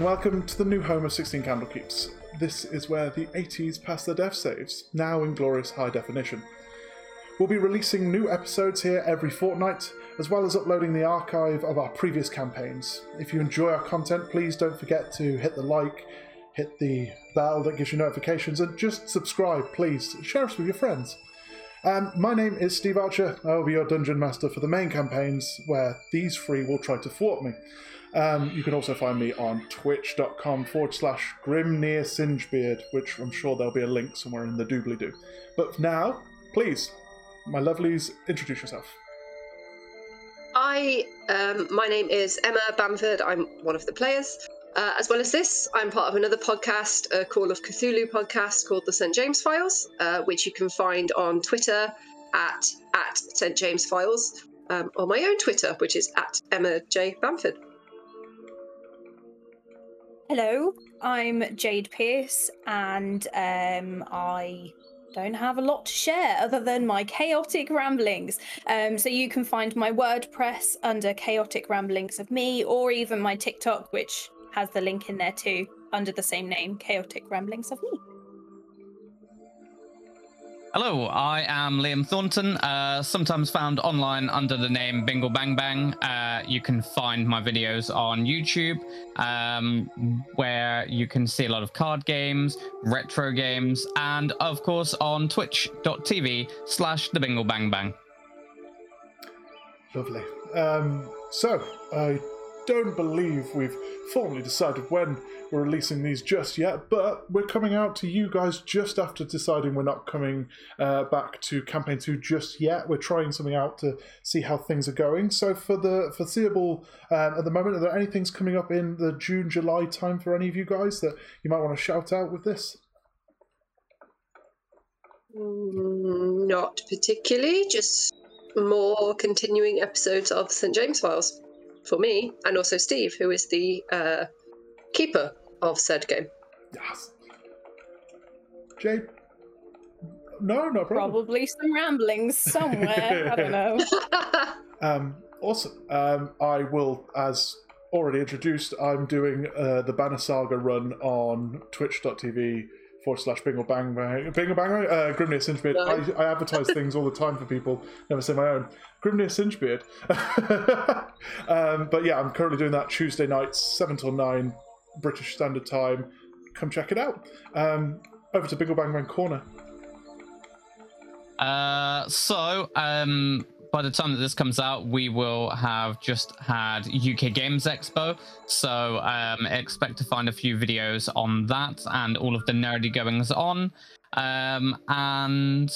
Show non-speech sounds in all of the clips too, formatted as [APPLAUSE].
And welcome to the new home of 16 Candlekeeps. This is where the 80s pass their death saves, now in glorious high definition. We'll be releasing new episodes here every fortnight, as well as uploading the archive of our previous campaigns. If you enjoy our content, please don't forget to hit the like, hit the bell that gives you notifications, and just subscribe, please. Share us with your friends. Um, my name is Steve Archer. I will be your dungeon master for the main campaigns, where these three will try to thwart me. Um, you can also find me on twitch.com forward slash Grimnir Singebeard, which I'm sure there'll be a link somewhere in the doobly doo. But now, please, my lovelies, introduce yourself. Hi, um, my name is Emma Bamford. I'm one of the players. Uh, as well as this, I'm part of another podcast, a Call of Cthulhu podcast called the St. James Files, uh, which you can find on Twitter at, at St. James Files, um, or my own Twitter, which is at Emma J. Bamford. Hello, I'm Jade Pierce, and um, I don't have a lot to share other than my chaotic ramblings. Um, so you can find my WordPress under Chaotic Ramblings of Me, or even my TikTok, which has the link in there too, under the same name, Chaotic Ramblings of Me. Hello, I am Liam Thornton, uh, sometimes found online under the name Bingle Bang Bang. Uh, you can find my videos on YouTube, um, where you can see a lot of card games, retro games, and of course on twitch.tv slash the Bingle Bang Bang. Lovely. Um, so, I don't believe we've formally decided when we're releasing these just yet, but we're coming out to you guys just after deciding we're not coming uh, back to campaign two just yet. We're trying something out to see how things are going. So, for the foreseeable um, at the moment, are there any things coming up in the June July time for any of you guys that you might want to shout out with this? Mm, Not particularly, just more continuing episodes of St. James Files for me, and also Steve, who is the uh, keeper of said game. Yes. Jade? No, no problem. Probably some ramblings somewhere. I don't [LAUGHS] know. [LAUGHS] Um, awesome. Um, I will, as already introduced, I'm doing uh, the Banner Saga run on twitch.tv forward slash bingle bang bang. Bingle bang bang? Uh, Grimnir Singebeard. No. I, I advertise things all the time for people, never say my own. Grimnir Singebeard. [LAUGHS] um, but yeah, I'm currently doing that Tuesday nights, 7 till 9, British Standard Time. Come check it out. Um, over to Bingle Bang Bang Corner. Uh, so, um, by the time that this comes out, we will have just had UK Games Expo. So, um, expect to find a few videos on that and all of the nerdy goings on. Um, and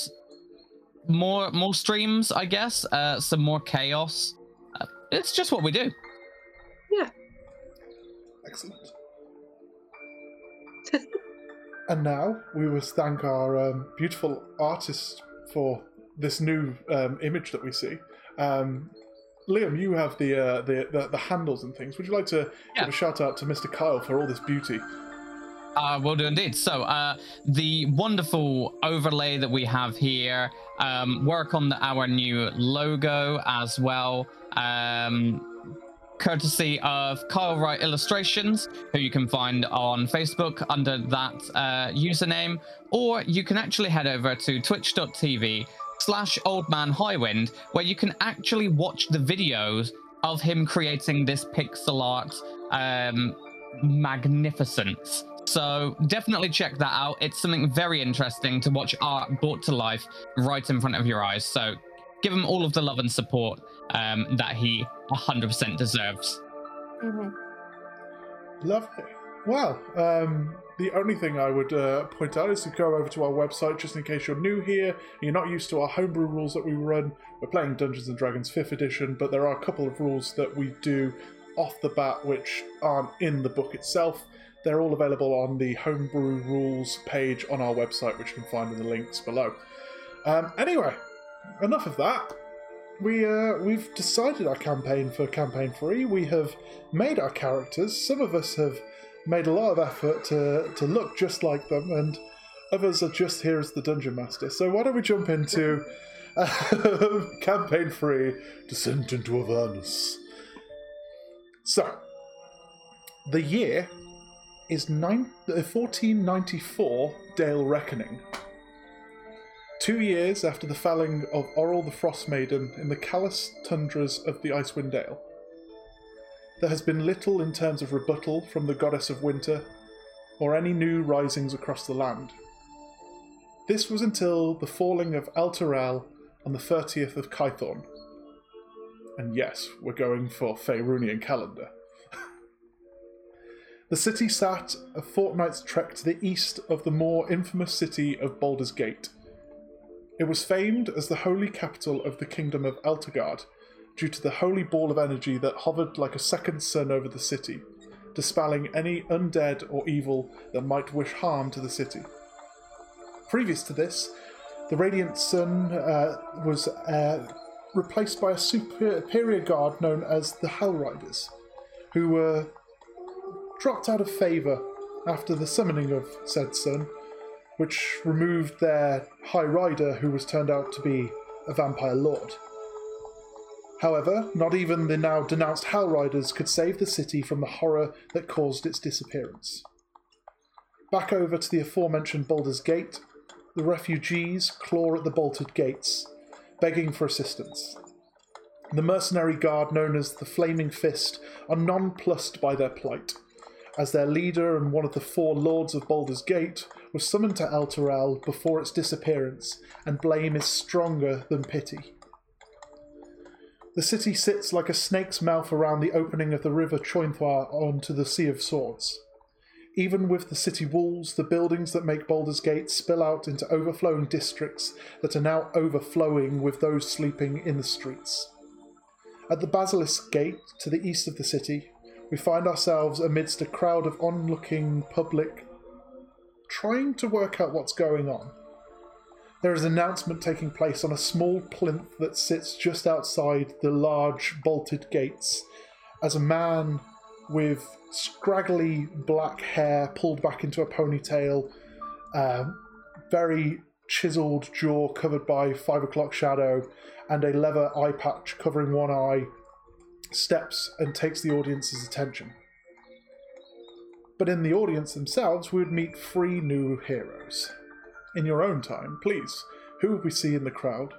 more more streams, I guess. Uh, some more chaos. Uh, it's just what we do. Yeah. Excellent. [LAUGHS] and now we must thank our um, beautiful artist for this new um, image that we see. Um, Liam, you have the, uh, the, the the handles and things. Would you like to Yeah. give a shout out to Mr. Kyle for all this beauty? Uh, will do indeed. So, uh, the wonderful overlay that we have here, um, work on the, our new logo as well, um, courtesy of Kyle Wright Illustrations, who you can find on Facebook under that uh, username, or you can actually head over to twitch.tv slash oldmanhighwind, where you can actually watch the videos of him creating this pixel art um, magnificence. So definitely check that out. It's something very interesting to watch art brought to life right in front of your eyes. So give him all of the love and support um, that he 100% deserves. Mhm. Lovely. Well, um, the only thing I would uh, point out is to go over to our website just in case you're new here and you're not used to our homebrew rules that we run. We're playing Dungeons and Dragons 5th edition, but there are a couple of rules that we do off the bat which aren't in the book itself. They're all available on the homebrew rules page on our website, which you can find in the links below. Um, anyway, enough of that. We uh, we've decided our campaign for campaign three. We have made our characters. Some of us have made a lot of effort to to look just like them, and others are just here as the dungeon master. So why don't we jump into uh, [LAUGHS] campaign three, Descent into Avernus. So, The year is nine, uh, 1494 Dale Reckoning. Two years after the felling of Auril the Frost Maiden in the callous tundras of the Icewind Dale. There has been little in terms of rebuttal from the goddess of winter, or any new risings across the land. This was until the falling of Elturel on the 30th of Kythorn. And yes, we're going for Faerunian calendar. The city sat a fortnight's trek to the east of the more infamous city of Baldur's Gate. It was famed as the holy capital of the kingdom of Elturgard, due to the holy ball of energy that hovered like a second sun over the city, dispelling any undead or evil that might wish harm to the city. Previous to this, the radiant sun uh, was uh, replaced by a superior guard known as the Hellriders, who were dropped out of favour after the summoning of said sun, which removed their High Rider, who was turned out to be a vampire lord. However, not even the now denounced Hellriders could save the city from the horror that caused its disappearance. Back over to the aforementioned Baldur's Gate, the refugees claw at the bolted gates, begging for assistance. The mercenary guard known as the Flaming Fist are nonplussed by their plight, as their leader and one of the four lords of Baldur's Gate was summoned to Elturel before its disappearance, and blame is stronger than pity. The city sits like a snake's mouth around the opening of the river Chionthar onto the Sea of Swords. Even with the city walls, the buildings that make Baldur's Gate spill out into overflowing districts that are now overflowing with those sleeping in the streets. At the Basilisk Gate, to the east of the city, we find ourselves amidst a crowd of onlooking public trying to work out what's going on. There is an announcement taking place on a small plinth that sits just outside the large bolted gates as a man with scraggly black hair pulled back into a ponytail, um, very chiseled jaw covered by five o'clock shadow, and a leather eye patch covering one eye, steps and takes the audience's attention. But in the audience themselves, we would meet three new heroes in your own time, please. Who would we see in the crowd?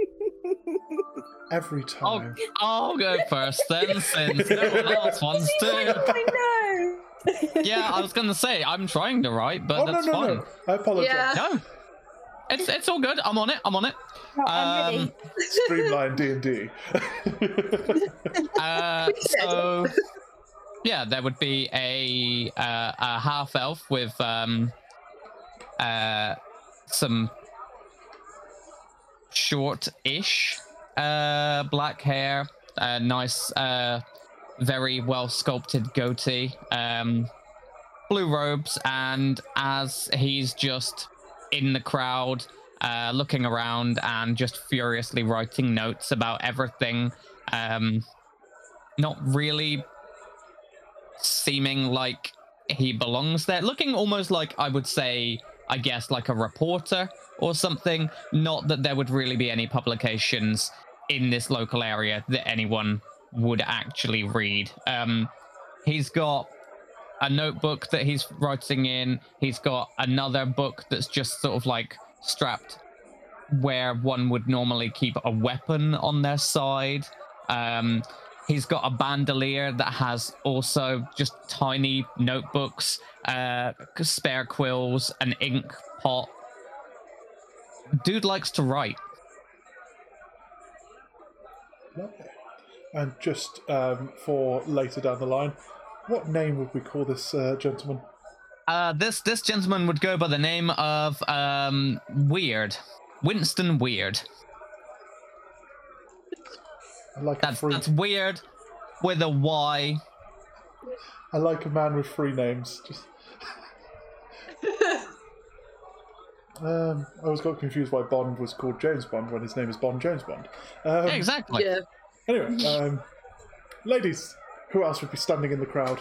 [LAUGHS] Every I'll, time. I'll go first then, since no one [LAUGHS] else wants to. I know. Yeah, I was gonna say I'm trying to write, but oh no no fine. no! I apologize. Yeah. No, it's it's all good. I'm on it. I'm on it. Oh, I'm ready. Um, Streamline D and D. [LAUGHS] Uh, so yeah, there would be a uh, a half elf with um uh some short-ish uh black hair, uh, nice uh very well sculpted goatee, um blue robes, and as he's just in the crowd, uh, looking around and just furiously writing notes about everything. Um, not really seeming like he belongs there. Looking almost like I would say, I guess, like a reporter or something. Not that there would really be any publications in this local area that anyone would actually read. Um, he's got a notebook that he's writing in. He's got another book that's just sort of like strapped where one would normally keep a weapon on their side. Um, he's got a bandolier that has also just tiny notebooks, uh, spare quills, an ink pot. Dude likes to write. And just um, for later down the line, what name would we call this uh, gentleman? Uh, this this gentleman would go by the name of um, Wyrd, Winston Wyrd. I like a That's free. that's weird with a Y. I like a man with three names. Just. [LAUGHS] Um, I always got confused why Bond was called James Bond when his name is Bond James Bond. Um, exactly. yeah. Anyway, um, ladies, who else would be standing in the crowd?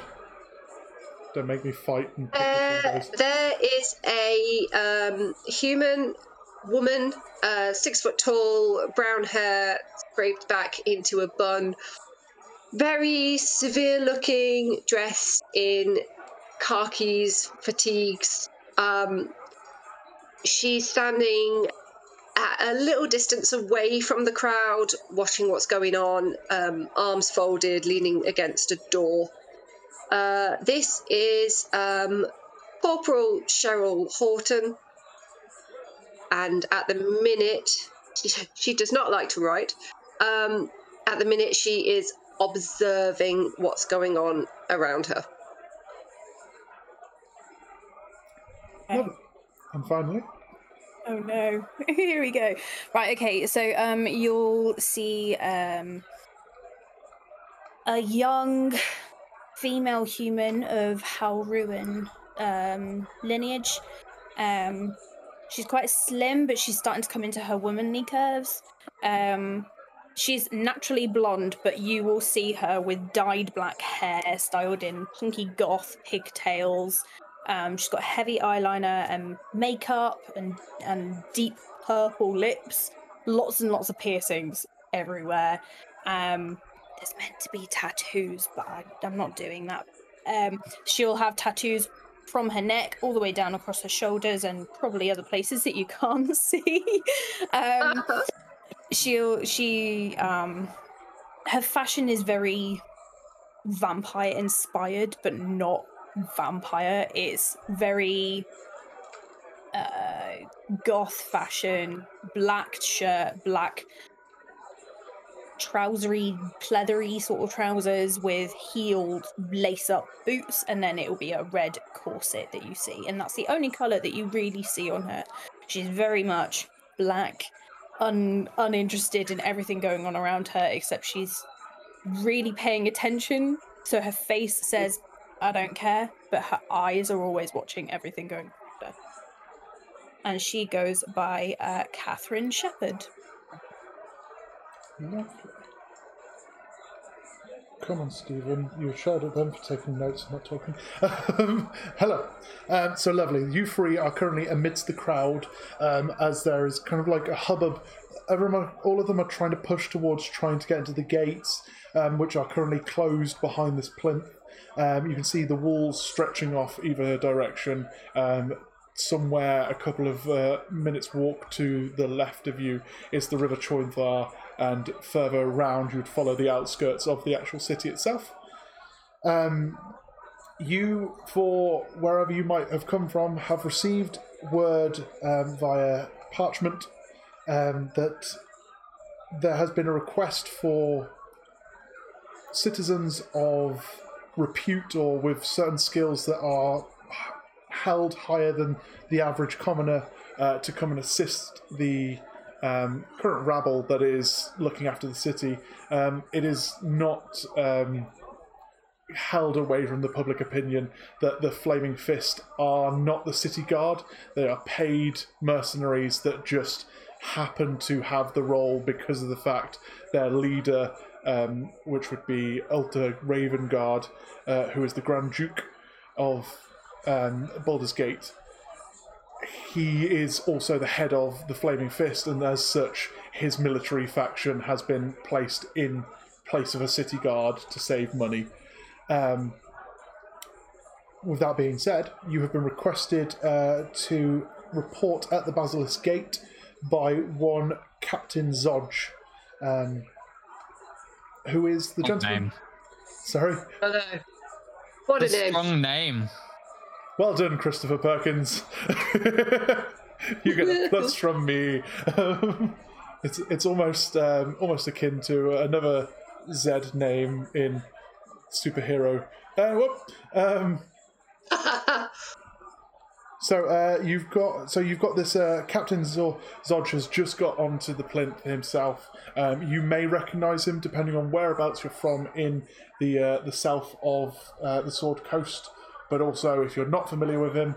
Don't make me fight and Uh, there is a um, human woman, uh, six foot tall, brown hair scraped back into a bun, very severe looking, dressed in khakis, fatigues. Um, she's standing at a little distance away from the crowd, watching what's going on, um, arms folded, leaning against a door. Uh, this is um, Corporal Cheryl Horton, and at the minute, she, does not like to write. Um, at the minute, she is observing what's going on around her. And finally, Oh no. [LAUGHS] Here we go. Right, okay, so um you'll see um a young female human of Halruin um lineage. Um she's quite slim, but she's starting to come into her womanly curves. Um she's naturally blonde, but you will see her with dyed black hair styled in punky goth pigtails. Um, she's got heavy eyeliner and makeup and and deep purple lips. Lots and lots of piercings everywhere. Um, there's meant to be tattoos, but I, I'm not doing that. Um, she'll have tattoos from her neck all the way down across her shoulders and probably other places that you [LAUGHS] can't see. um, she'll she um her fashion is very vampire inspired but not vampire. It's very uh goth fashion. Black shirt black trousery pleathery sort of trousers with heeled lace up boots and then it will be a red corset that you see. And that's the only color that you really see on her. She's very much black un uninterested in everything going on around her except she's really paying attention. So her face says i don't care but her eyes are always watching everything going and she goes by uh, catherine shepherd. Come on, Stephen. You shouted at them for taking notes and not talking. Um, hello. Um, so lovely. You three are currently amidst the crowd um, as there is kind of like a hubbub. Everyone, all of them are trying to push towards trying to get into the gates, um, which are currently closed behind this plinth. Um, you can see the walls stretching off either direction. Um, somewhere a couple of uh, minutes walk to the left of you is the River Chionthar, and further around you'd follow the outskirts of the actual city itself. Um, you, for wherever you might have come from, have received word um, via parchment um, that there has been a request for citizens of repute or with certain skills that are held higher than the average commoner uh, to come and assist the um, current rabble that is looking after the city. Um, it is not um, held away from the public opinion that the Flaming Fist are not the city guard. They are paid mercenaries that just happen to have the role because of the fact their leader, um, which would be Ulder Ravengard, uh, who is the Grand Duke of um, Baldur's Gate, he is also the head of the Flaming Fist, and as such, his military faction has been placed in place of a city guard to save money. Um, with that being said, you have been requested uh, to report at the Basilisk Gate by one Captain Zodge, um, who is the Strong gentleman. name. Sorry. know. What a a name. strong name. Well done, Christopher Perkins. [LAUGHS] you get a plus [LAUGHS] from me. Um, it's it's almost um, almost akin to another Z name in superhero. Uh, whoop. Um, [LAUGHS] so uh, you've got so you've got this uh, Captain Zod, Zodge has just got onto the plinth himself. Um, you may recognise him depending on whereabouts you're from in the uh, the south of uh, the Sword Coast. But also, if you're not familiar with him,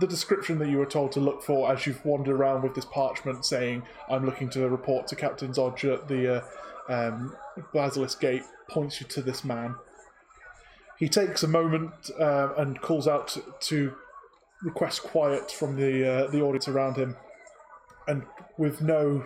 the description that you were told to look for as you've wandered around with this parchment saying, "I'm looking to report to Captain Zodge at the uh, um, Basilisk Gate," points you to this man. He takes a moment uh, and calls out to request quiet from the uh, the audience around him. and with no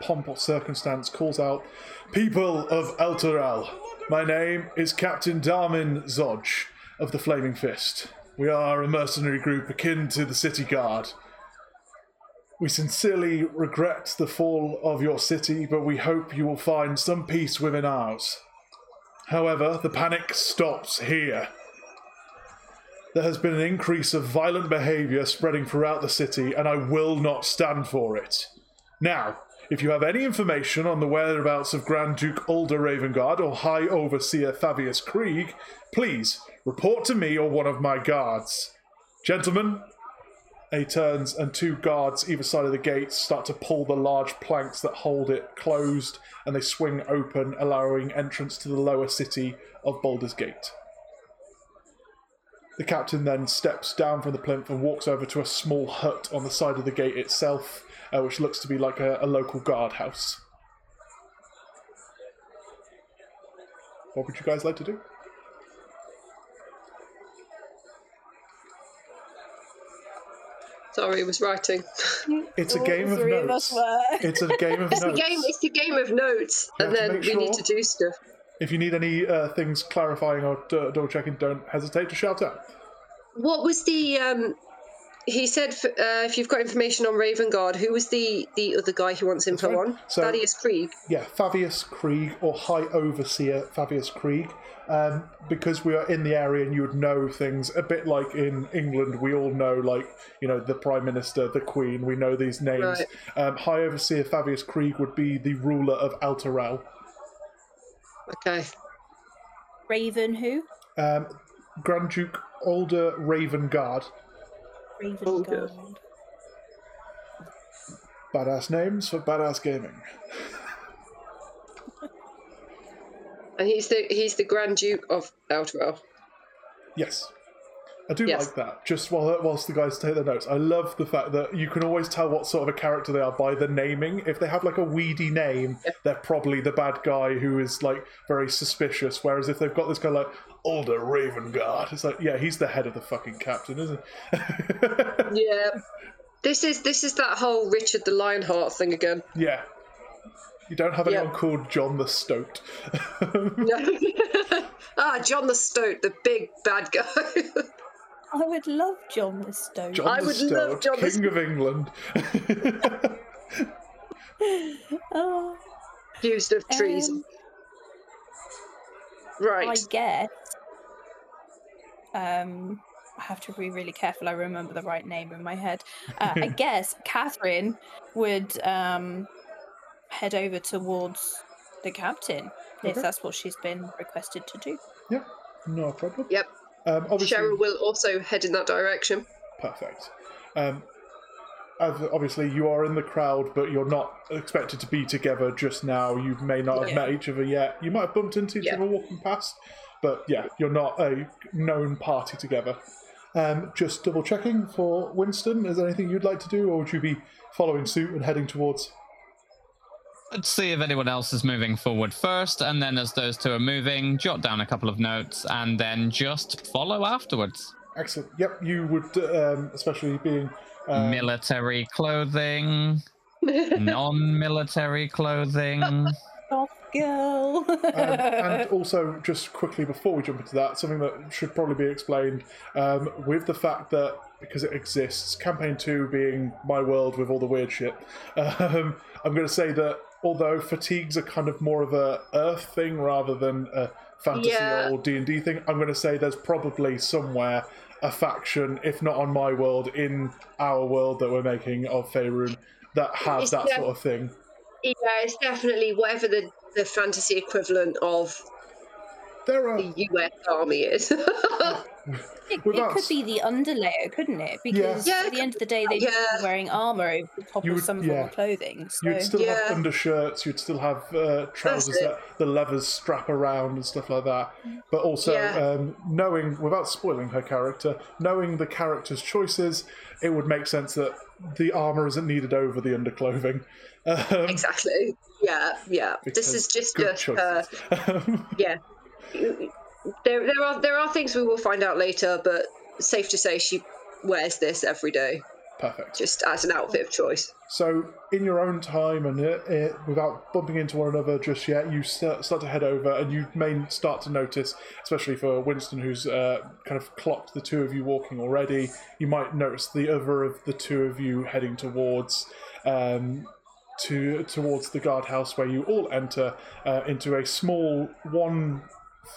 pomp or circumstance calls out, People of Elturel, my name is Captain Darmin Zodge of the Flaming Fist. We are a mercenary group akin to the City Guard. We sincerely regret the fall of your city, but we hope you will find some peace within ours. However, the panic stops here. There has been an increase of violent behaviour spreading throughout the city, and I will not stand for it. Now, if you have any information on the whereabouts of Grand Duke Ulder Ravengard or High Overseer Thavius Kreeg, please report to me or one of my guards. Gentlemen, he turns and two guards either side of the gate start to pull the large planks that hold it closed and they swing open, allowing entrance to the lower city of Baldur's Gate. The captain then steps down from the plinth and walks over to a small hut on the side of the gate itself, uh, which looks to be like a, a local guardhouse. What would you guys like to do? Sorry, I was writing. [LAUGHS] It's a game of three of us notes. It's a game of [LAUGHS] It's a notes. game. It's a game of notes, You and then make we need to do stuff. If you need any uh, things clarifying or d- double checking, don't hesitate to shout out. What was the? um He said f- uh, if you've got information on Ravengard, who was the the other guy who wants info fine. on? So- Thaddeus Krieg. Yeah, Thavius Kreeg or High Overseer Thavius Kreeg. Um, because we are in the area and you would know things a bit like in England, we all know, like, you know, the Prime Minister, the Queen, we know these names. Right. Um, High Overseer Thavius Kreeg would be the ruler of Elturel. Okay. Raven who? Um, Grand Duke Ulder Ravengard. Raven Oh, good. Guard. Badass names for badass gaming. And he's the he's the Grand Duke of Elturel. Yes. I do Yes. like that. Just while whilst the guys take their notes, I love the fact that you can always tell what sort of a character they are by the naming. If they have like a weedy name, they're probably the bad guy who is like very suspicious. Whereas if they've got this kind of like Ulder Ravengard, it's like yeah, he's the head of the fucking captain, isn't he? [LAUGHS] Yeah. This is this is that whole Richard the Lionheart thing again. yeah. You don't have Yeah. anyone called John the Stoat. [LAUGHS] No. [LAUGHS] ah, John the Stoat, the big bad guy. I would love John the Stone. John I the would love Stoat, John the King of England. [LAUGHS] [LAUGHS] Oh, Accused of treason. um, right. I guess. Um, I have to be really careful. I remember the right name in my head. Uh, I [LAUGHS] guess Catherine would um, head over towards the captain if that's what she's been requested to do. yeah, no problem. Yep. Um, obviously, Cheryl will also head in that direction. Perfect. Um, obviously, you are in the crowd, but you're not expected to be together just now. You may not have Yeah. met each other yet. You might have bumped into each Yeah. other walking past, but yeah, you're not a known party together. Um, just double checking for Winston. Is there anything you'd like to do, or would you be following suit and heading towards? Let's see if anyone else is moving forward first, and then as those two are moving, jot down a couple of notes, and then just follow afterwards. Excellent. Yep, you would, um, especially being. Um, Military clothing, [LAUGHS] non-military clothing. Soft girl. [LAUGHS] um, and also, just quickly before we jump into that, something that should probably be explained um, with the fact that because it exists, campaign two being my world with all the weird shit. [LAUGHS] Um, I'm going to say that although fatigues are kind of more of a Earth thing rather than a fantasy Yeah. or D and D thing, I'm going to say there's probably somewhere a faction, if not on my world, in our world that we're making of Faerun that has It's that def- sort of thing. Yeah, it's definitely whatever the, the fantasy equivalent of There are the US Army is. [LAUGHS] It, it could be the underlayer, couldn't it? Because Yeah. at the end of the day, they'd Yeah. be wearing armor over the top You of would- some form yeah. of clothing. So You'd still have undershirts. You'd still have uh, trousers that the levers strap around and stuff like that. But also, Yeah. um, knowing without spoiling her character, knowing the character's choices, it would make sense that the armor isn't needed over the underclothing. Um, exactly. Yeah, yeah. This is just good just uh, [LAUGHS] yeah. There, there are there are things we will find out later, but safe to say she wears this every day. Perfect. just as an outfit of choice. So, in your own time and uh, uh, without bumping into one another just yet, you start, start to head over, and you may start to notice, especially for Winston, who's uh, kind of clocked the two of you walking already. You might notice the other of the two of you heading towards. Um, to towards the guardhouse where you all enter uh, into a small one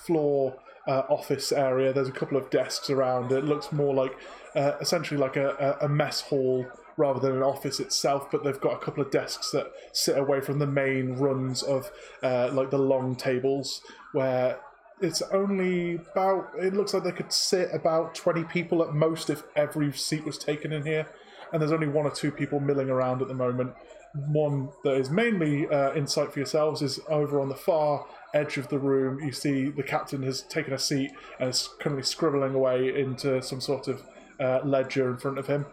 floor uh, office area. There's a couple of desks around. It looks more like uh, essentially like a, a mess hall rather than an office itself. But they've got a couple of desks that sit away from the main runs of uh, like the long tables where. It's only about. It looks like they could sit about 20 people at most if every seat was taken in here. And there's only one or two people milling around at the moment one that is mainly uh, in sight for yourselves is over on the far edge of the room. You see the captain has taken a seat and is currently scribbling away into some sort of uh, ledger in front of him.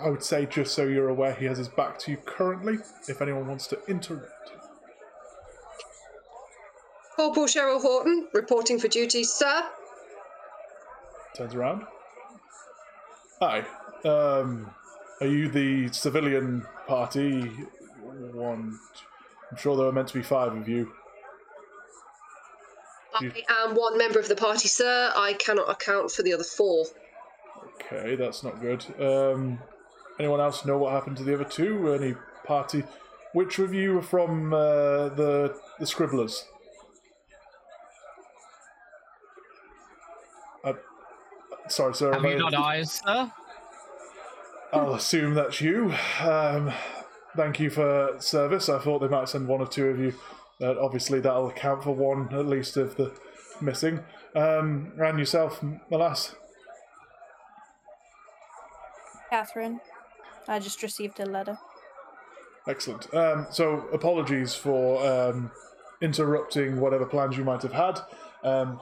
I would say, just so you're aware, he has his back to you currently. If anyone wants to interrupt, Corporal Cheryl Horton, reporting for duty, sir. Turns around. Hi. Um, are you the civilian party? One. I'm sure there were meant to be five of you. You- I am one member of the party, sir. I cannot account for the other four. Okay, that's not good. Um, anyone else know what happened to the other two? Any party? Which of you are from uh, the the Scribblers? Sorry, sir. Have you I- got eyes, sir? I'll assume that's you. Um, thank you for service. I thought they might send one or two of you. Uh, obviously, that'll account for one at least of the missing. Um, and yourself, Malas. Catherine, I just received a letter. Excellent. Um, so, apologies for um, interrupting whatever plans you might have had. Um,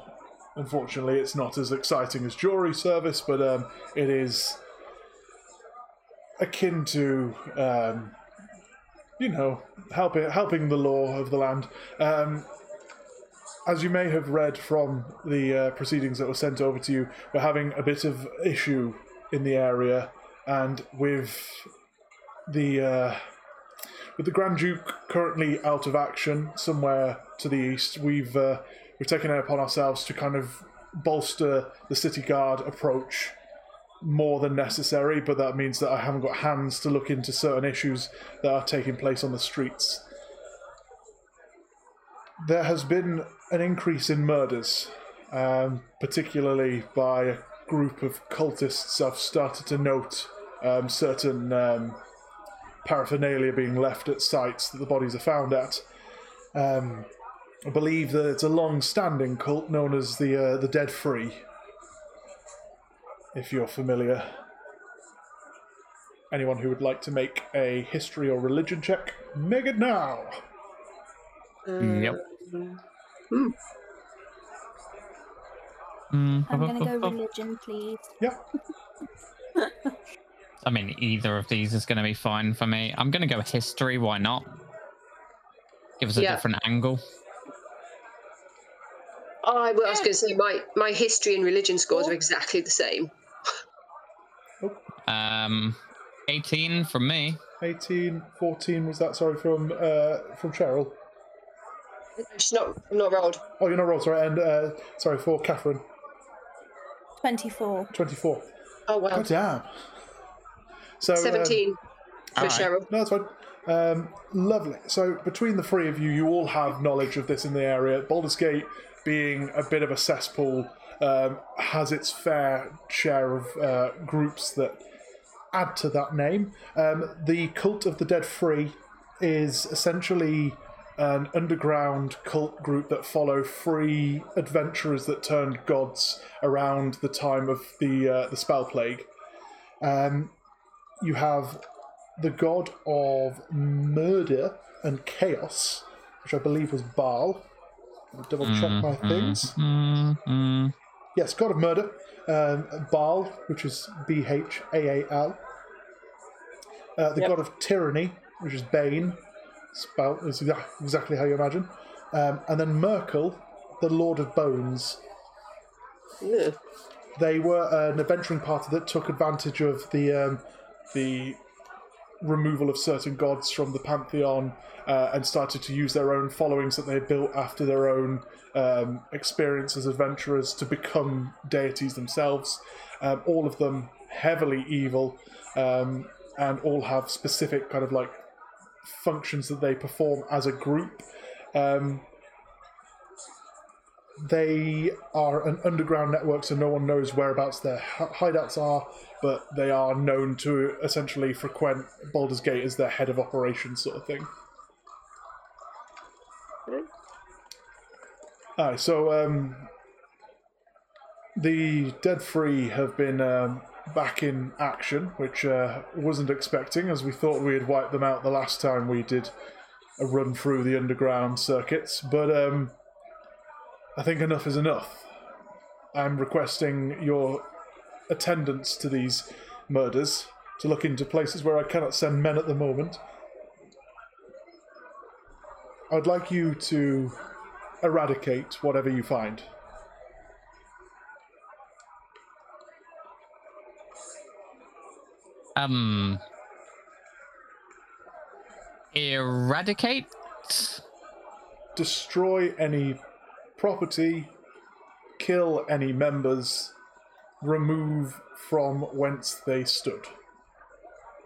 unfortunately, it's not as exciting as jury service, but um, it is akin to, um, you know, helping helping the law of the land. Um, as you may have read from the uh, proceedings that were sent over to you, we're having a bit of issue in the area, and with the uh, with the Grand Duke currently out of action somewhere to the east, we've uh, we've taken it upon ourselves to kind of bolster the city guard approach more than necessary. But that means that I haven't got hands to look into certain issues that are taking place on the streets. There has been an increase in murders, um, particularly by a group of cultists. I've started to note um, certain. Um, paraphernalia being left at sites that the bodies are found at. Um, believe that it's a long-standing cult known as the uh, the Dead Three. If you're familiar, anyone who would like to make a history or religion check, make it now. Yep. Hmm. Mm, I'm gonna go [LAUGHS] religion, please. Yeah, [LAUGHS] I mean, either of these is going to be fine for me. I'm going to go history. Why not? Give us a Yeah. different angle. I was going to say my, my history and religion scores are exactly the same. [LAUGHS] Um, 18 from me. 18, 14 was that? Sorry, from uh, from Cheryl. She's not not rolled. Oh, you're not rolled. Sorry, and uh, sorry for Catherine. 24. 24. Oh well, Oh damn. So um, seventeen for alright. Cheryl. No, that's fine. Um, lovely. So between the three of you, you all have knowledge of this in the area. Baldur's Gate, being a bit of a cesspool, um, has its fair share of uh, groups that add to that name. Um, the Cult of the Dead Three is essentially an underground cult group that follow free adventurers that turned gods around the time of the uh, the spell plague. Um, you have the god of murder and chaos, which I believe was Bhaal. I'll double check my things. Mm, mm. Yes, god of murder, um, Bhaal, which is B H A A L. Uh, the Yep. god of tyranny, which is Bane, spelled is exa- exactly how you imagine. Um, and then Myrkul, the lord of bones, Yeah. They were an adventuring party that took advantage of the um, the removal of certain gods from the pantheon uh, and started to use their own followings that they built after their own um, experience as adventurers to become deities themselves. Um, all of them heavily evil, um, and all have specific kind of like functions that they perform as a group. Um, they are an underground network, so no one knows whereabouts their hideouts are, but they are known to essentially frequent Baldur's Gate as their head of operations, sort of thing. Aye, so um, the Dead Three have been um, back in action, which uh, wasn't expecting, as we thought we had wiped them out the last time we did a run through the underground circuits. But um, I think enough is enough. I'm requesting your attendance to these murders to look into places where I cannot send men at the moment. I'd like you to eradicate whatever you find. Um. Eradicate? Destroy any property, kill any members, remove from whence they stood.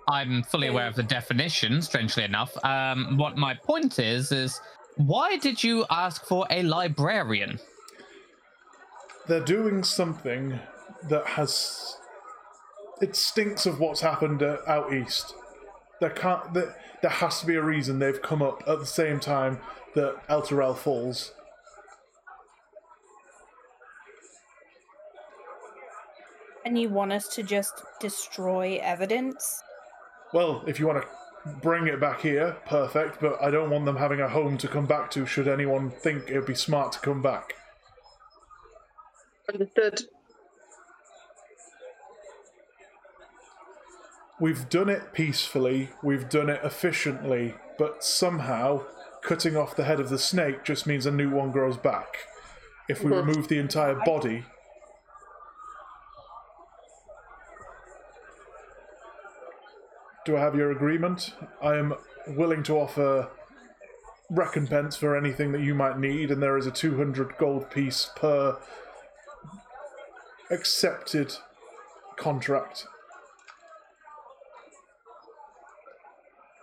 I'm fully aware of the definition, strangely enough. Um, what my point is, is why did you ask for a librarian? They're doing something that has. It stinks of what's happened uh, out east. There can't. There, there has to be a reason they've come up at the same time that Elturel falls. And you want us to just destroy evidence? Well, if you want to bring it back here, perfect, but I don't want them having a home to come back to should anyone think it would be smart to come back. Understood. We've done it peacefully, we've done it efficiently, but somehow cutting off the head of the snake just means a new one grows back. If we Mhm. remove the entire body, do I have your agreement? I am willing to offer recompense for anything that you might need, and there is a 200 gold piece per accepted contract.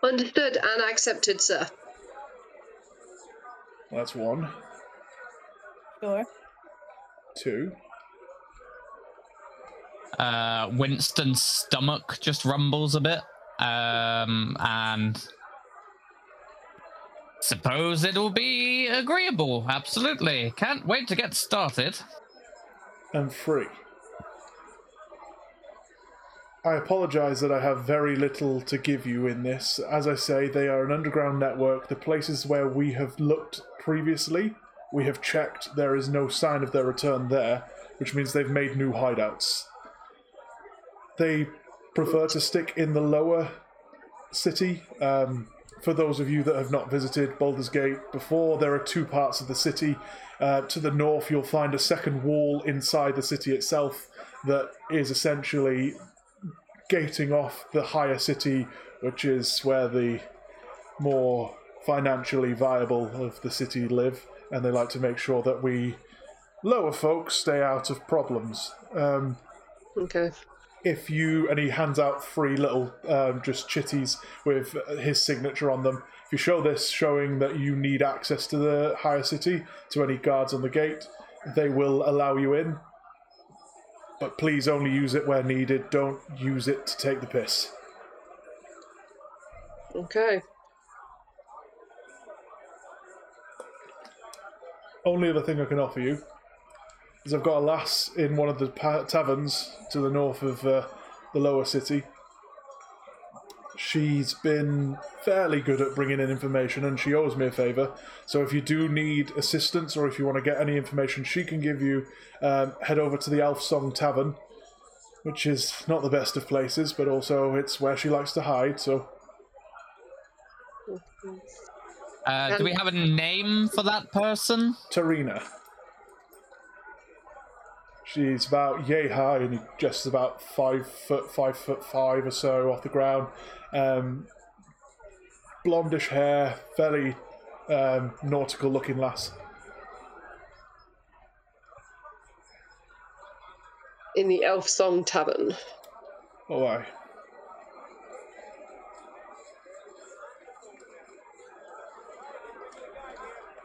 Understood and accepted, sir. That's one. Sure. Two. Uh, Winston's stomach just rumbles a bit. Um, and suppose it'll be agreeable. Absolutely. Can't wait to get started. and free. I apologize that I have very little to give you in this. As I say, they are an underground network. The places where we have looked previously, we have checked, there is no sign of their return there, which means they've made new hideouts. They prefer to stick in the lower city. Um, for those of you that have not visited Baldur's Gate before, there are two parts of the city. Uh, to the north, you'll find a second wall inside the city itself that is essentially gating off the higher city, which is where the more financially viable of the city live, and they like to make sure that we lower folks stay out of problems. Um, Okay. If you and he hands out three little um, just chitties with his signature on them. If you show this, showing that you need access to the higher city to any guards on the gate, they will allow you in. But please only use it where needed. Don't use it to take the piss. Okay. Only other thing I can offer you is I've got a lass in one of the pa- taverns to the north of uh, the lower city. She's been fairly good at bringing in information and she owes me a favour. So if you do need assistance or if you want to get any information she can give you, um, head over to the Elf Song Tavern, which is not the best of places, but also it's where she likes to hide. So Uh, do we have a name for that person? Tarina. She's about yay high, and just about five foot, five foot five or so off the ground. Um, blondish hair, fairly um, nautical looking lass. In the Elf Song Tavern. Oh, aye.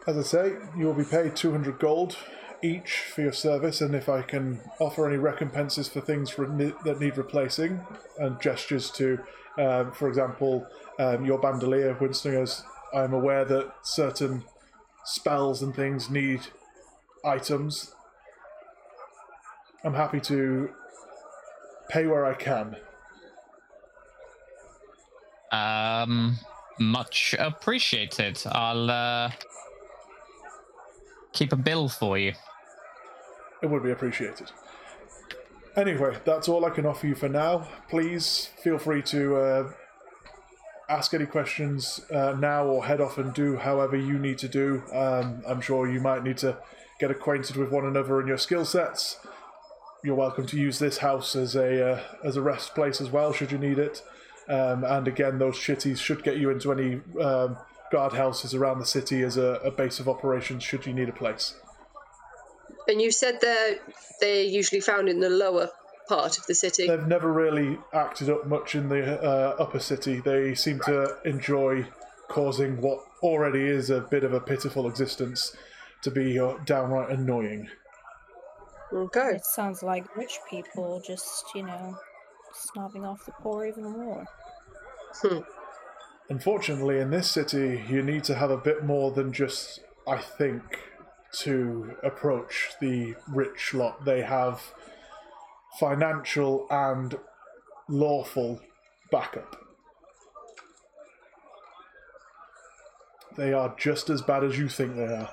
As I say, you will be paid 200 gold each for your service, and if I can offer any recompenses for things for, that need replacing, and gestures to, um, for example, um, your bandolier, Winslingers, I'm aware that certain spells and things need items. I'm happy to pay where I can. Um, much appreciated. I'll uh, keep a bill for you. It would be appreciated. Anyway, that's all I can offer you for now. Please feel free to uh, ask any questions uh, now or head off and do however you need to do. Um, I'm sure you might need to get acquainted with one another and your skill sets. You're welcome to use this house as a uh, as a rest place as well, should you need it. Um, and again, those shitties should get you into any um, guard houses around the city as a, a base of operations, should you need a place. And you said they're they're usually found in the lower part of the city. They've never really acted up much in the uh, upper city. They seem to enjoy causing what already is a bit of a pitiful existence to be uh, downright annoying. Okay. It sounds like rich people just, you know, snobbing off the poor even more. Hmm. Unfortunately, in this city, you need to have a bit more than just, I think, to approach the rich lot. They have financial and lawful backup. They are just as bad as you think they are.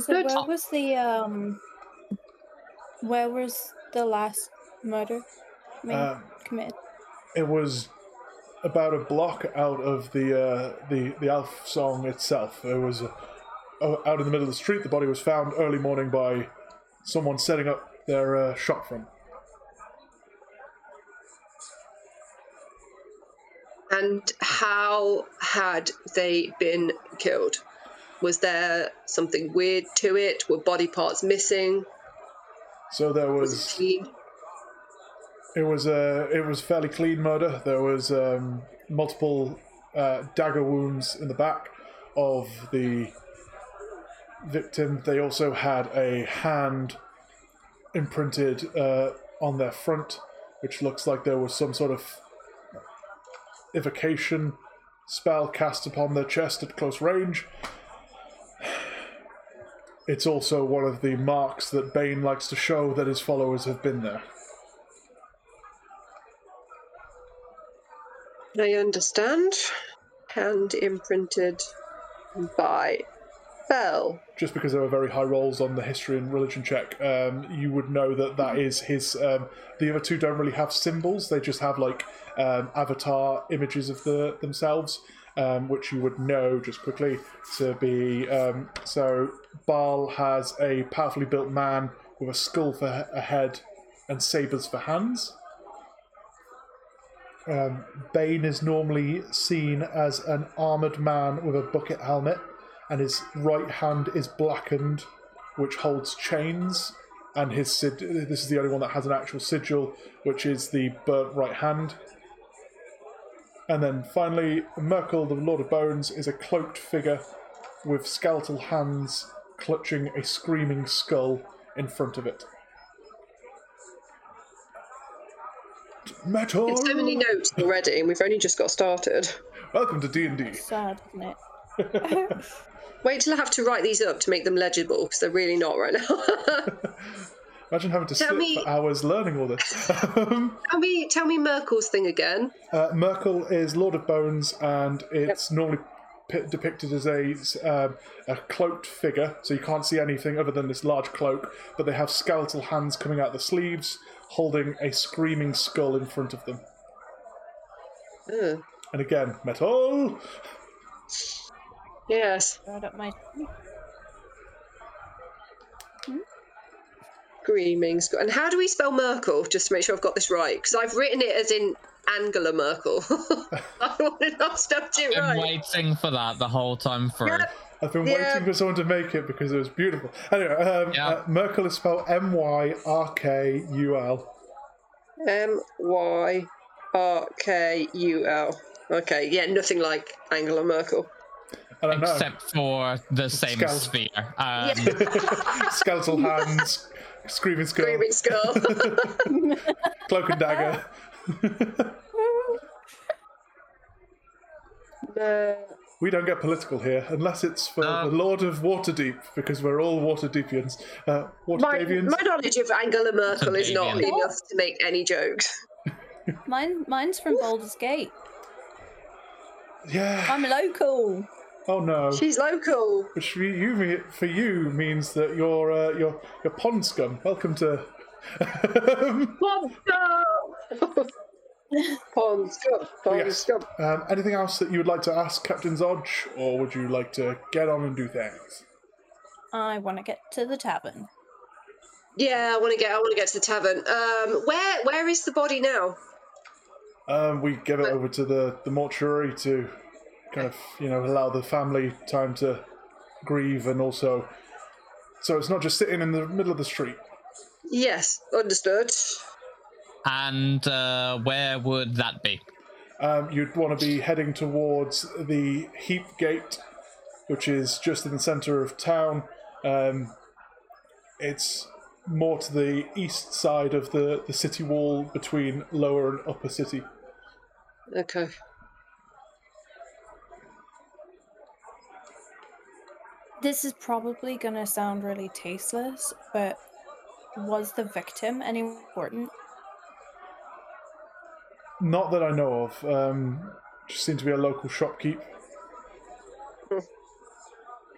So where was the um where was the last murder made, Um, committed? It was about a block out of the uh, the the Elf Song itself. It was out in the middle of the street. The body was found early morning by someone setting up their uh, shop front. And how had they been killed? Was there something weird to it? Were body parts missing? So there Was was? It was a it was fairly clean murder. There was um, multiple uh, dagger wounds in the back of the victim. They also had a hand imprinted uh, on their front, which looks like there was some sort of evocation spell cast upon their chest at close range. It's also one of the marks that Bane likes to show that his followers have been there. I understand. Hand imprinted by Bell. just because there were very high rolls on the history and religion check, um, you would know that that is his. Um, the other two don't really have symbols; they just have like um, avatar images of the themselves, um, which you would know just quickly to be. Um, so Bhaal has a powerfully built man with a skull for a head and sabers for hands. Um, Bane is normally seen as an armored man with a bucket helmet, and his right hand is blackened, which holds chains. And his sig- this is the only one that has an actual sigil, which is the burnt right hand. And then finally, Myrkul, the Lord of Bones, is a cloaked figure with skeletal hands clutching a screaming skull in front of it. Metal. It's so many notes already, and we've only just got started. Welcome to D and D. Sad, isn't it? [LAUGHS] Wait till I have to write these up to make them legible, because they're really not right now. [LAUGHS] Imagine having to Tell sit me- for hours learning all this. [LAUGHS] um, tell me, tell me Myrkul's thing again. uh, Merkel is Lord of Bones, and it's normally p- depicted as a um, a cloaked figure, so you can't see anything other than this large cloak. But they have skeletal hands coming out the sleeves, holding a screaming skull in front of them. Ugh. And again, metal. Yes. Load up my. Screaming. sc- And how do we spell Myrkul? Just to make sure I've got this right, because I've written it as in Angela Merkel. [LAUGHS] I want to know I've spelled it Been right. waiting for that the whole time through. Yep. I've been Yeah. waiting for someone to make it because it was beautiful. Anyway, um, Yeah. uh, Myrkul is spelled M Y R K U L. M Y R K U L. Okay, yeah, nothing like Angela Merkel. I don't know. Except for the same Skull. sphere. Um, [LAUGHS] [LAUGHS] Skeletal hands, screaming skull, Screaming skull. [LAUGHS] cloak and dagger. No. We don't get political here unless it's for No. the Lord of Waterdeep because we're all Waterdeepians. Uh, My, Waterdavians. my knowledge of Angela Merkel is not Davian. enough to make any jokes. [LAUGHS] Mine, mine's from Baldur's Gate. Yeah. I'm local. Oh no. She's local. Which for you, for you means that you're uh, you're you're pond scum. Welcome to. [LAUGHS] Pond scum! [LAUGHS] Pond scum. Pond Yes. scum. um, anything else that you would like to ask Captain Zodge, or would you like to get on and do things? I want to get to the tavern. Yeah, I want to get. I want to get to the tavern. Um, where where is the body now? Um, we give it over to the, the mortuary to kind of, you know, allow the family time to grieve and also. So it's not just sitting in the middle of the street. Yes, understood. And uh, where would that be? Um, you'd want to be heading towards the Heap Gate, which is just in the centre of town. Um, it's more to the east side of the, the city wall between lower and upper city. Okay. This is probably going to sound really tasteless, but was the victim any important? Not that I know of. Um, just seemed to be a local shopkeep.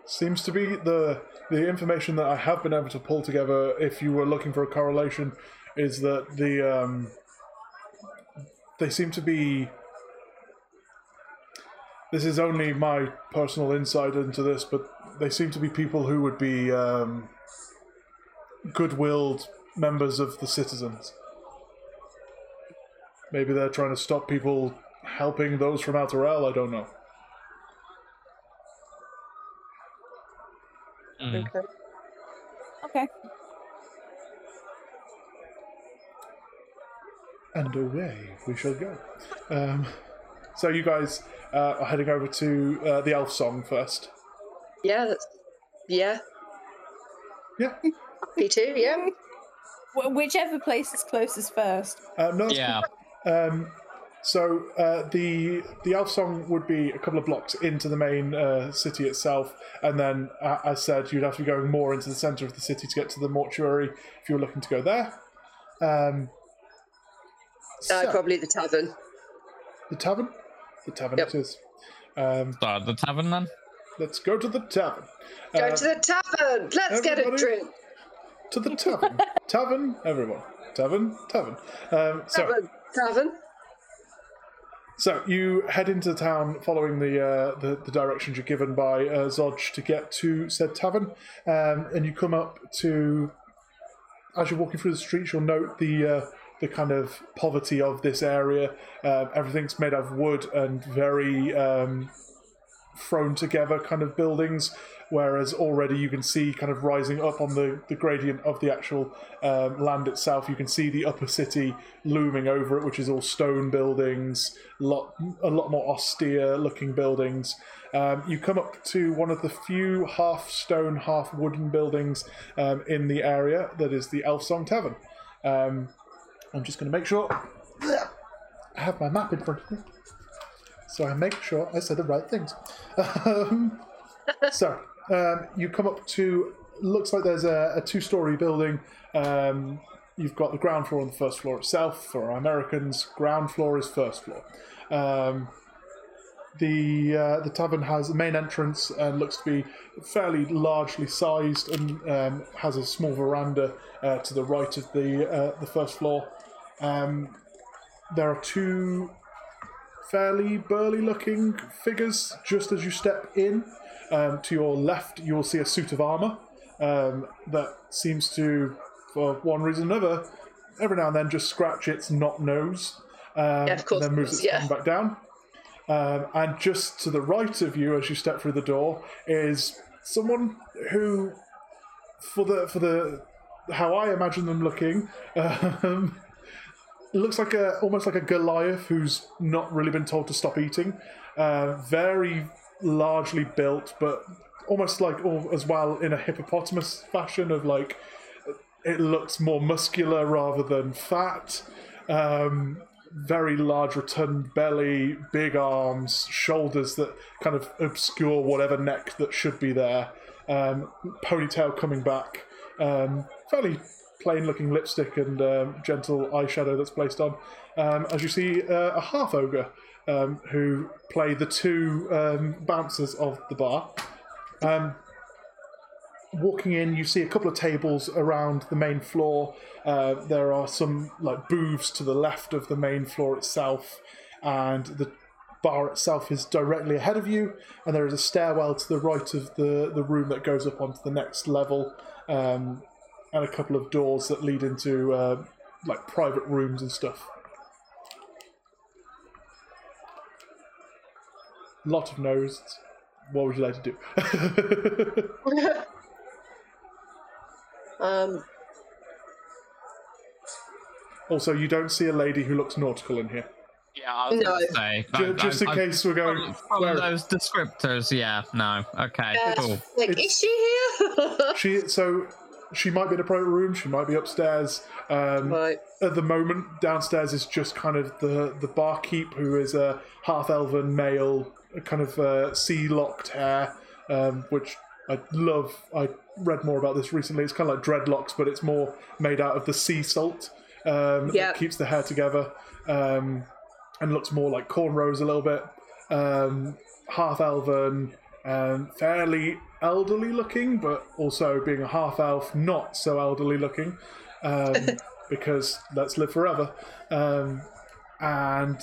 Seems to be the the information that I have been able to pull together. If you were looking for a correlation, is that the um, they seem to be. This is only my personal insight into this, but they seem to be people who would be um, good-willed members of the citizens. Maybe they're trying to stop people helping those from Outer I don't know. Mm. Okay. Okay. And away we shall go. Um, so you guys uh, are heading over to uh, the elf song first. Yeah. That's, yeah. Yeah. Me too. Yeah. Wh- whichever place is closest first. Uh, no, Yeah. Um, so uh, the the elf song would be a couple of blocks into the main uh, city itself, and then, uh, as said, you'd have to be going more into the centre of the city to get to the mortuary if you were looking to go there. Um, Uh, so, probably the tavern. the tavern. The tavern Yep. it is. Um, So the tavern then? let's go to the tavern. Go Uh, to the tavern. Let's get a drink. to the tavern. [LAUGHS] tavern, everyone. Tavern, tavern. Um, so, Tavern. Tavern. so you head into town following the uh, the, the directions you're given by uh, to get to said tavern, um, and you come up to. As you're walking through the streets, you'll note the uh, the kind of poverty of this area. Um, everything's made of wood and very um, thrown together kind of buildings, whereas already you can see kind of rising up on the, the gradient of the actual um, land itself, you can see the upper city looming over it, which is all stone buildings, lot, a lot more austere looking buildings. Um, you come up to one of the few half stone, half wooden buildings um, in the area that is the Elf Song Tavern. Um, I'm just going to make sure I have my map in front of me so I make sure I say the right things. Um, [LAUGHS] so um, you come up to looks like there's a, a two-story building. Um, you've got the ground floor and the first floor itself. For Americans, ground floor is first floor. Um, the uh, the tavern has a main entrance and looks to be fairly largely sized and um, has a small veranda uh, to the right of the uh, the first floor. Um, there are two fairly burly looking figures just as you step in. Um, to your left, you will see a suit of armor um, that seems to, for one reason or another, every now and then just scratch its not nose. Um, Yeah, of course And then moves its yeah. back down. Um, and just to the right of you, as you step through the door, is someone who, for the for the how I imagine them looking, [LAUGHS] um, looks like a almost like a Goliath who's not really been told to stop eating. Uh, very largely built, but almost like all as well in a hippopotamus fashion of like it looks more muscular rather than fat. Um, very large rotund belly, big arms, shoulders that kind of obscure whatever neck that should be there. Um, ponytail coming back. Um, fairly plain looking lipstick and um, gentle eyeshadow that's placed on. Um, as you see, uh, a half ogre um, who play the two um, bouncers of the bar. Um, walking in, you see a couple of tables around the main floor. Uh, there are some like booths to the left of the main floor itself, and the bar itself is directly ahead of you. And there is a stairwell to the right of the the room that goes up onto the next level, um, and a couple of doors that lead into uh, like private rooms and stuff. Lot of no's. What would you like to do? [LAUGHS] um, Also, you don't see a lady who looks nautical in here. Yeah, I was No. gonna say. Ju- I- just I- in I- case we're going. From, from those descriptors, yeah, no. Okay, uh, cool. like, It's- is she here? [LAUGHS] She so she might be in a private room. She might be upstairs. Um, right. At the moment, downstairs is just kind of the the barkeep who is a half elven male, kind of uh, sea locked hair, um, which I love. I read more about this recently. It's kind of like dreadlocks, but it's more made out of the sea salt. Um, Yeah. that keeps the hair together um, and looks more like cornrows a little bit. Um, half elven, um, fairly elderly looking, but also being a half elf, not so elderly looking, um, [LAUGHS] because let's live forever. Um, and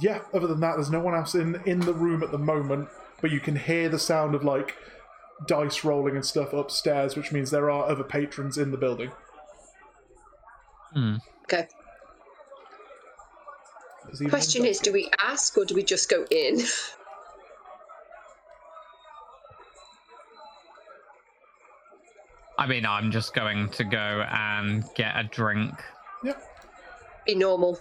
yeah, other than that, there's no one else in in the room at the moment, but you can hear the sound of like dice rolling and stuff upstairs, which means there are other patrons in the building. Hmm. Okay. Question is, do we ask or do we just go in? [LAUGHS] I mean, I'm just going to go and get a drink. Yeah, Be normal.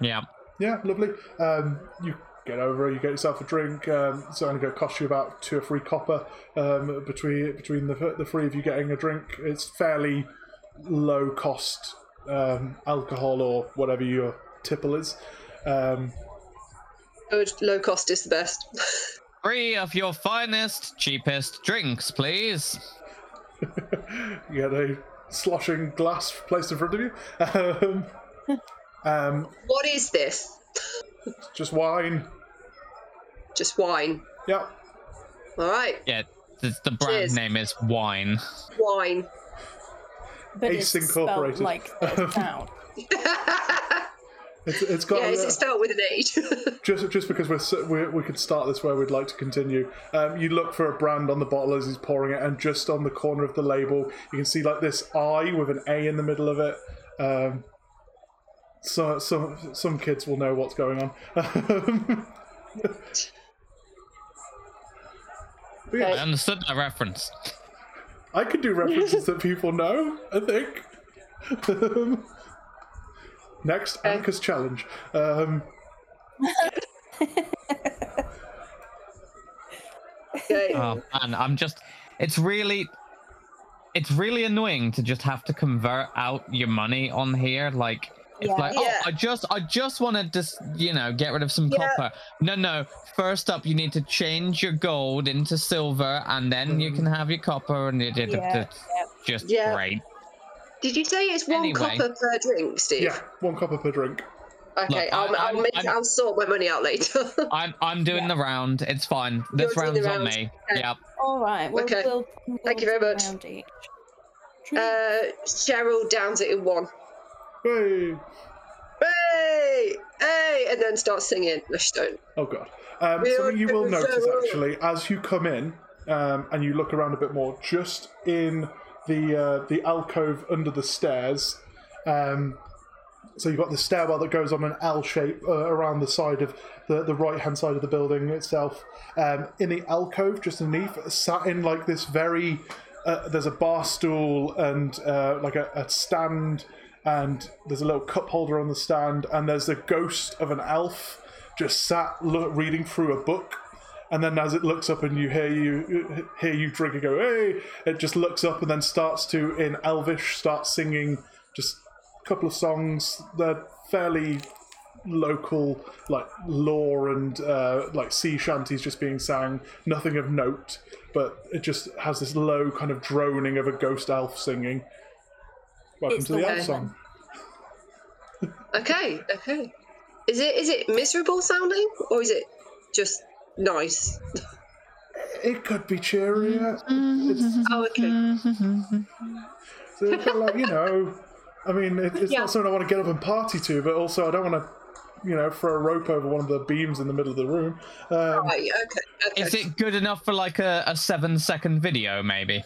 Yeah. yeah, lovely. Um, you get over, you get yourself a drink. Um, it's only going to cost you about two or three copper um, between between the the three of you getting a drink. It's fairly low cost um, alcohol or whatever your tipple is. Um, Good. Low cost is the best. [LAUGHS] Three of your finest, cheapest drinks, please. You get a sloshing glass placed in front of you. Um, um, what is this? just wine. Just wine. Yep. All right. Yeah, the, the brand Cheers. name is Wine. Wine. But Ace it's spelled Incorporated. like the town. [LAUGHS] It's, it's got yeah, is a- it spelled with an H? [LAUGHS] just just because we're, s- we we could start this where we'd like to continue. Um, you look for a brand on the bottle as he's pouring it, and just on the corner of the label, you can see like this I with an A in the middle of it. Um, so so some kids will know what's going on. [LAUGHS] But yeah, I understood that reference. I can do references that people know. I think. [LAUGHS] Next, Okay. Anka's challenge. Um. Oh man, I'm just. It's really. It's really annoying to just have to convert out your money on here. Like, it's Yeah. like, Yeah. oh, I just, I just want to just, you know, get rid of some Yeah. copper. No, no. First up, you need to change your gold into silver, and then you can have your copper, and it, it, Yeah, it's just Yeah. great. Did you say it's one Anyway. copper per drink, Steve? yeah, one copper per drink. Okay, Look, I'll, I- I'll, make, I'm- I'll sort my money out later. [LAUGHS] I'm, I'm doing Yeah. the round. It's fine. This You're doing round's the on round. me. Okay. Yeah. All right. Well, Okay. We'll, we'll Thank you very much. round each. uh, Cheryl downs it in one. Hey, Hey! hey, and then start singing. No, she don't. Oh god. Um, We something you will never notice so- actually as you come in um, and you look around a bit more, just in the uh, the alcove under the stairs. Um, so you've got the stairwell that goes on an L shape uh, around the side of the, the right hand side of the building itself. Um, in the alcove just underneath, sat in like this very. Uh, there's a bar stool and uh, like a, a stand, and there's a little cup holder on the stand, and there's the ghost of an elf just sat reading through a book. And then, as it looks up and you hear you hear you drink and go, hey! It just looks up and then starts to, in Elvish, start singing just a couple of songs. They're fairly local, like lore and uh, like sea shanties just being sang. Nothing of note, but it just has this low kind of droning of a ghost elf singing. Welcome It's to the the elf song. Okay, okay. Is it is it miserable sounding or is it just nice? It could be cheerier. It's, Oh, okay. So it's got, like, you know, I mean, it, it's Yeah. not something I want to get up and party to, but also I don't want to, you know, throw a rope over one of the beams in the middle of the room. Um, Right, okay, okay. Is it good enough for like a, a seven second video, maybe?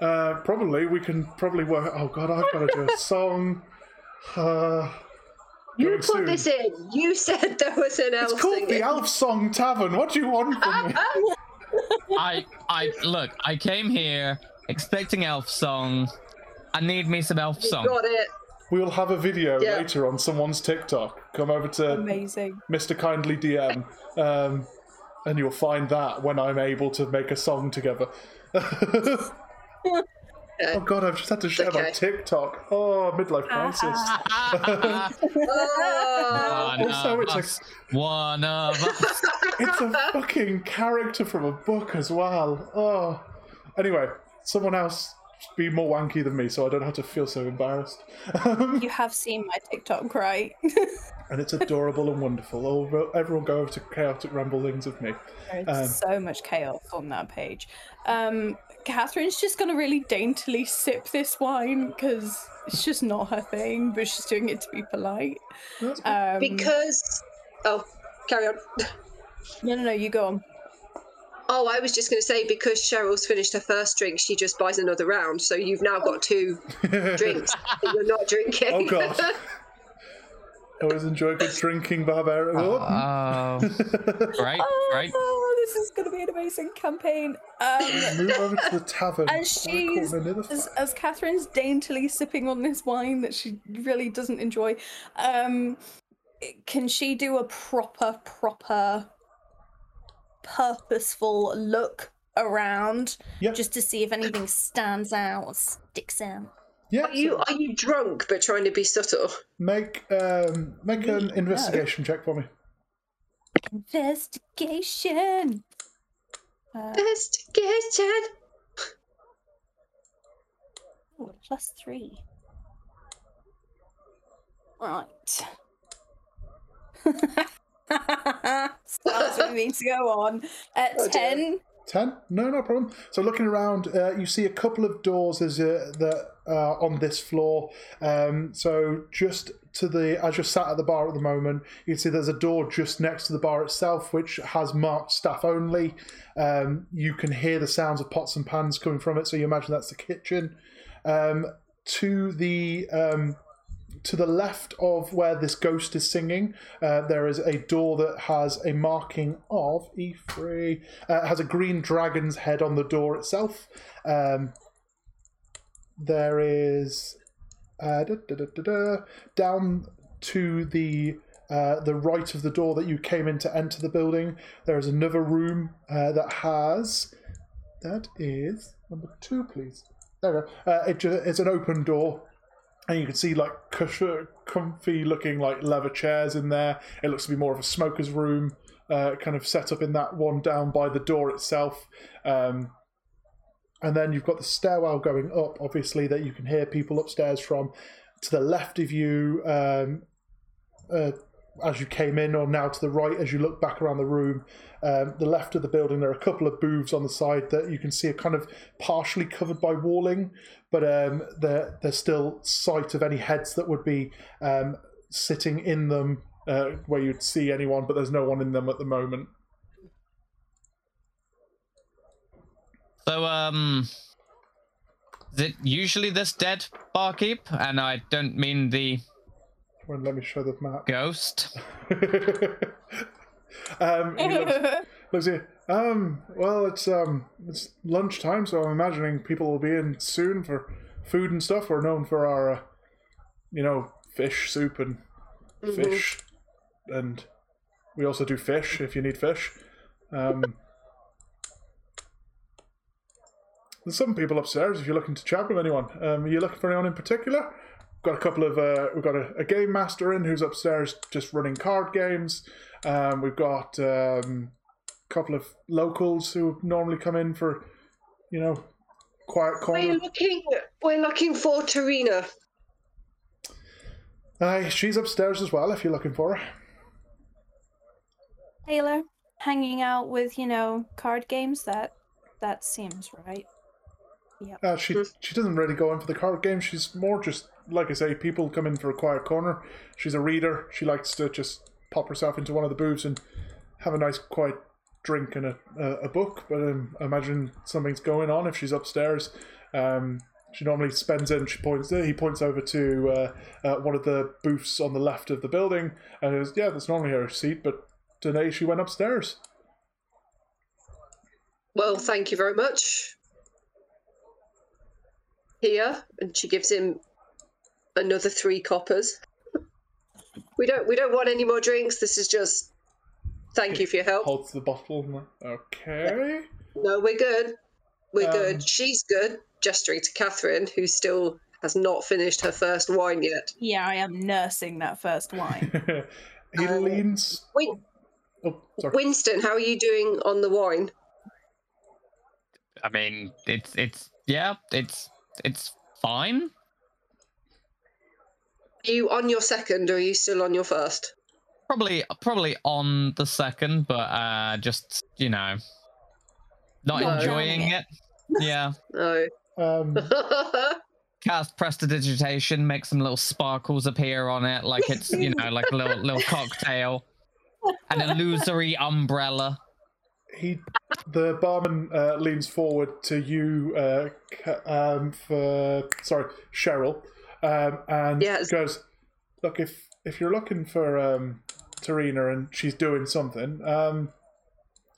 uh, probably we can probably work. Oh God, I've got to do a song. Uh, you put soon. this in. You said [LAUGHS] there was an elf song. It's called singing. the Elf Song Tavern. What do you want from me? [LAUGHS] I I look, I came here expecting elf song. I need me some elf song. Got it. We will have a video Yeah. later on someone's TikTok. Come over to Amazing. Mr. Kindly DM, um, and you'll find that when I'm able to make a song together. [LAUGHS] oh God, I've just had to share my Okay. TikTok. Oh, midlife ah, crisis. Ah, ah, oh, One Also, of it's like- us. One of us. [LAUGHS] it's a fucking character from a book as well. Oh. Anyway, someone else be more wanky than me, so I don't have to feel so embarrassed. [LAUGHS] You have seen my TikTok, right? [LAUGHS] and it's adorable and wonderful. Oh, everyone go over to Chaotic Ramblings of me. There's Um, so much chaos on that page. Um, Catherine's just gonna really daintily sip this wine because it's just not her thing, but she's doing it to be polite. Um, because. Oh, carry on. no, no, no, you go on. Oh, I was just going to say because Cheryl's finished her first drink, she just buys another round. So you've now got two [LAUGHS] drinks that you're not drinking. oh God. I [LAUGHS] always enjoy good drinking, barbarian. Oh. Oh, [LAUGHS] great, great. This is gonna be an amazing campaign. Um, [LAUGHS] Move over to the tavern. And she's- corner near the as, as Catherine's daintily sipping on this wine that she really doesn't enjoy, um, can she do a proper, proper, purposeful look around Yeah. just to see if anything stands out or sticks out? Yeah. Are you are you drunk but trying to be subtle? Make um make an No. investigation check for me. Investigation. Uh, Investigation. ooh, plus three. Right. Stars with me to go on. At Oh, dear. 10. Ten? No, no problem. So looking around, uh, you see a couple of doors as uh, that uh, on this floor. Um, so just to the as you're sat at the bar at the moment, you see there's a door just next to the bar itself, which has marked staff only. Um, you can hear the sounds of pots and pans coming from it, so you imagine that's the kitchen. Um, to the um, to the left of where this ghost is singing, uh, there is a door that has a marking of E3. Uh, has a green dragon's head on the door itself. Um, there is uh, da, da, da, down to the uh, the right of the door that you came in to enter the building. There is another room uh, that has that is number two, please. There we go. Uh, it it's an open door and you can see like comfy looking like leather chairs in there. It looks to be more of a smoker's room, uh, kind of set up in that one down by the door itself. Um, and then you've got the stairwell going up, obviously, that you can hear people upstairs from. To the left of you, um, uh, as you came in, or now to the right as you look back around the room, um, the left of the building, there are a couple of booths on the side that you can see are kind of partially covered by walling, but um, there, there's still sight of any heads that would be um, sitting in them uh, where you'd see anyone, but there's no one in them at the moment. So, um, is it usually this dead barkeep? And I don't mean the Well, let me show the map. ghost. [LAUGHS] um, he looks, looks here. Um, well, it's um, it's lunchtime, so I'm imagining people will be in soon for food and stuff. We're known for our, uh, you know, fish soup and fish, and we also do fish if you need fish. Um, there's some people upstairs if you're looking to chat with anyone. Um, are you looking for anyone in particular? Got a couple of uh, we've got a, a game master in who's upstairs just running card games. Um, we've got um, a couple of locals who normally come in for, you know, quiet We're corner. looking. We're looking for Tarina. Aye, she's upstairs as well if you're looking for her. Taylor, hanging out with, you know, card games, that that seems right. Uh, she Hmm. she doesn't really go in for the card game. She's more just like I say, people come in for a quiet corner. She's a reader. She likes to just pop herself into one of the booths and have a nice quiet drink and a a, a book. But um, I imagine something's going on if she's upstairs. Um, she normally spends in. She points. He points over to uh, uh, one of the booths on the left of the building, and he goes, "Yeah, that's normally her seat, but today she went upstairs." Well, thank you very much. Here, and she gives him another three coppers. We don't. We don't want any more drinks. This is just. Thank you for your help. Holds the bottle. Okay. No, we're good. We're Um, good. She's good. Gesturing to Catherine, who still has not finished her first wine yet. Yeah, I am nursing that first wine. he Uh, leans. Wait, Oh. Winston, how are you doing on the wine? I mean, it's it's yeah, it's it's fine. Are you on your second, or are you still on your first? Probably probably on the second, but uh, just you know, not No. enjoying it. [LAUGHS] Yeah. No. Um, [LAUGHS] Cast prestidigitation, make some little sparkles appear on it, like it's you know, like a little little [LAUGHS] cocktail. An illusory umbrella. he, the barman uh, leans forward to you, uh, um, for sorry, Cheryl, um, and Yes. goes, "Look, if if you're looking for um, Tarina and she's doing something, um,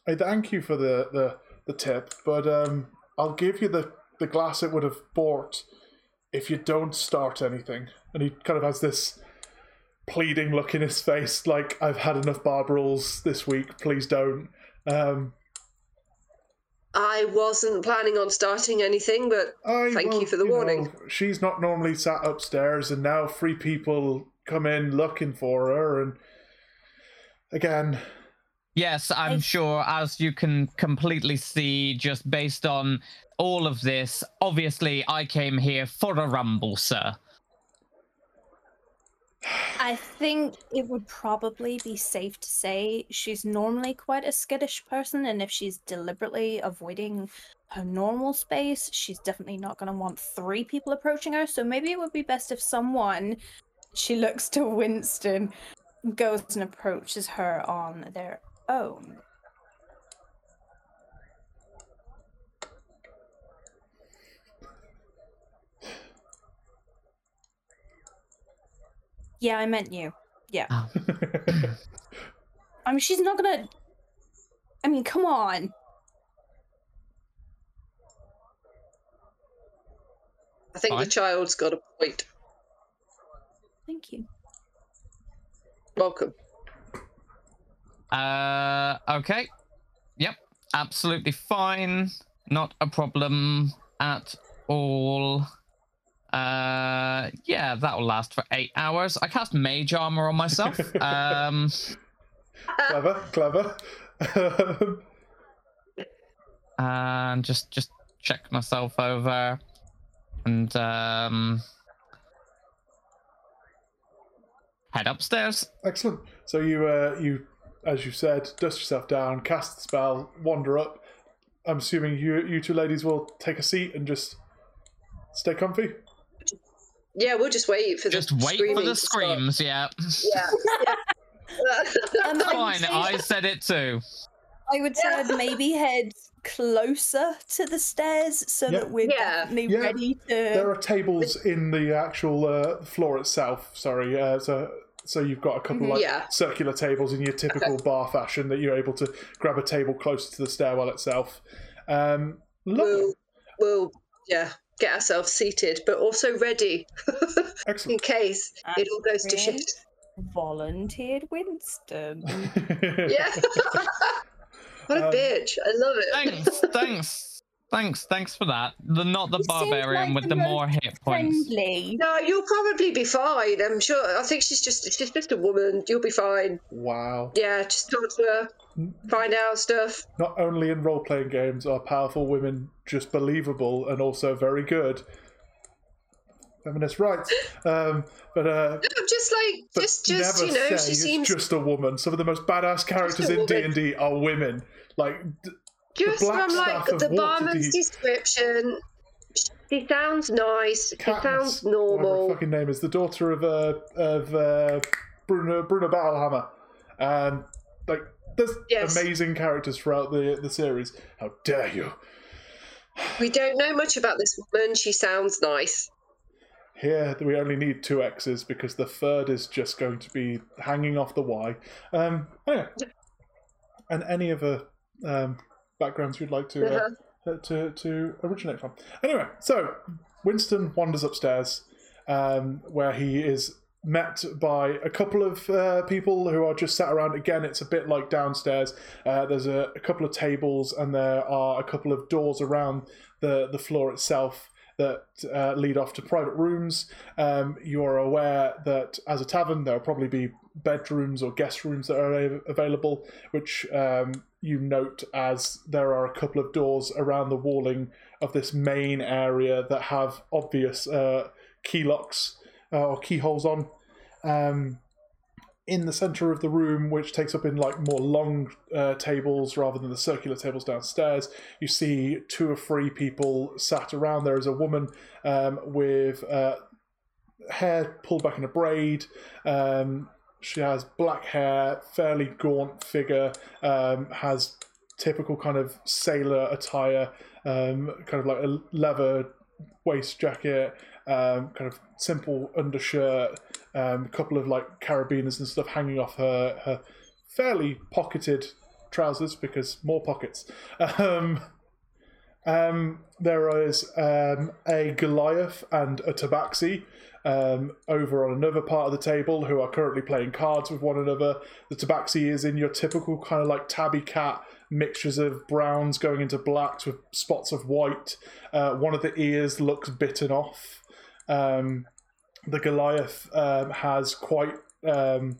I thank you for the the, the tip, but um, I'll give you the the glass it would have bought if you don't start anything." And he kind of has this pleading look in his face, like I've had enough bar brawls this week. Please don't. Um, I wasn't planning on starting anything, but I, Thank you for the warning. know, she's not normally sat upstairs, and now three people come in looking for her, and again, Yes, I'm I- sure, as you can completely see, just based on all of this, obviously I came here for a rumble, sir. I think it would probably be safe to say she's normally quite a skittish person, and if she's deliberately avoiding her normal space, she's definitely not going to want three people approaching her. So maybe it would be best if someone, she looks to Winston, goes and approaches her on their own. Yeah, I meant you. Yeah. Oh. [CLEARS THROAT] I mean, she's not gonna. I mean, come on. I think the child's got a point. Thank you. Welcome. Uh, okay. Yep, absolutely fine. Not a problem at all. Uh, yeah, that will last for eight hours. I cast mage armor on myself. [LAUGHS] um, clever, clever. Um, and just just check myself over, and um, head upstairs. Excellent. So you, uh, you, as you said, dust yourself down, cast the spell, wander up. I'm assuming you, you two ladies will take a seat and just stay comfy. Yeah, we'll just wait for the screams. Just the wait screaming for the to start. screams. Yeah. Yeah. yeah. And I would Fine, I said it too. I would say I'd maybe head closer to the stairs so Yeah. that we're Yeah. definitely Yeah. ready to. There are tables in the actual uh, floor itself. Sorry, uh, so so you've got a couple like Yeah. circular tables in your typical bar fashion that you're able to grab a table closer to the stairwell itself. Um, lovely, we'll, we'll, yeah, get ourselves seated, but also ready [LAUGHS] in excellent. case it all goes to shit. volunteered Winston. [LAUGHS] Yeah. [LAUGHS] what a Um, bitch. I love it. Thanks, thanks, thanks, thanks for that. The not the You barbarian like with the the more most hit points. Friendly. No, you'll probably be fine. I'm sure. I think she's just she's just a woman. You'll be fine. wow. Yeah, just talk to her, find out stuff. Not only in role playing games are powerful women just believable and also very good. Feminist rights. [LAUGHS] Um, but uh, I'm just like just just you know, she seems just a woman. Some of the most badass characters in D and D are women. Like just from like the barman's description. She sounds nice. She sounds whatever her normal. fucking name is the daughter of uh, of uh, Bruenor Bruenor Battlehammer, and like there's Yes. amazing characters throughout the the series. How dare you? We don't know much about this woman. She sounds nice. Here we only need two X's because the third is just going to be hanging off the Y. Um, anyway, and any other um, backgrounds you'd like to uh, Uh-huh. uh, to to originate from. Anyway, so Winston wanders upstairs, um, where he is met by a couple of uh, people who are just sat around. Again, it's a bit like downstairs. Uh, there's a, a couple of tables, and there are a couple of doors around the the floor itself that uh, lead off to private rooms. Um, you are aware that as a tavern, there will probably be bedrooms or guest rooms that are available, which um, you note as there are a couple of doors around the walling of this main area that have obvious uh, key locks uh, or keyholes on. Um, in the center of the room, which takes up in like more long uh, tables rather than the circular tables downstairs, you see two or three people sat around. There is a woman um, with uh, hair pulled back in a braid. Um, she has black hair, fairly gaunt figure, um, has typical kind of sailor attire, um, kind of like a leather waist jacket, um, kind of simple undershirt, um, a couple of like carabiners and stuff hanging off her her fairly pocketed trousers because more pockets. Um, um, there is um, a Goliath and a Tabaxi um, over on another part of the table who are currently playing cards with one another. The Tabaxi is in your typical kind of like tabby cat mixtures of browns going into blacks with spots of white. Uh, one of the ears looks bitten off. Um, the Goliath um, has quite. Um,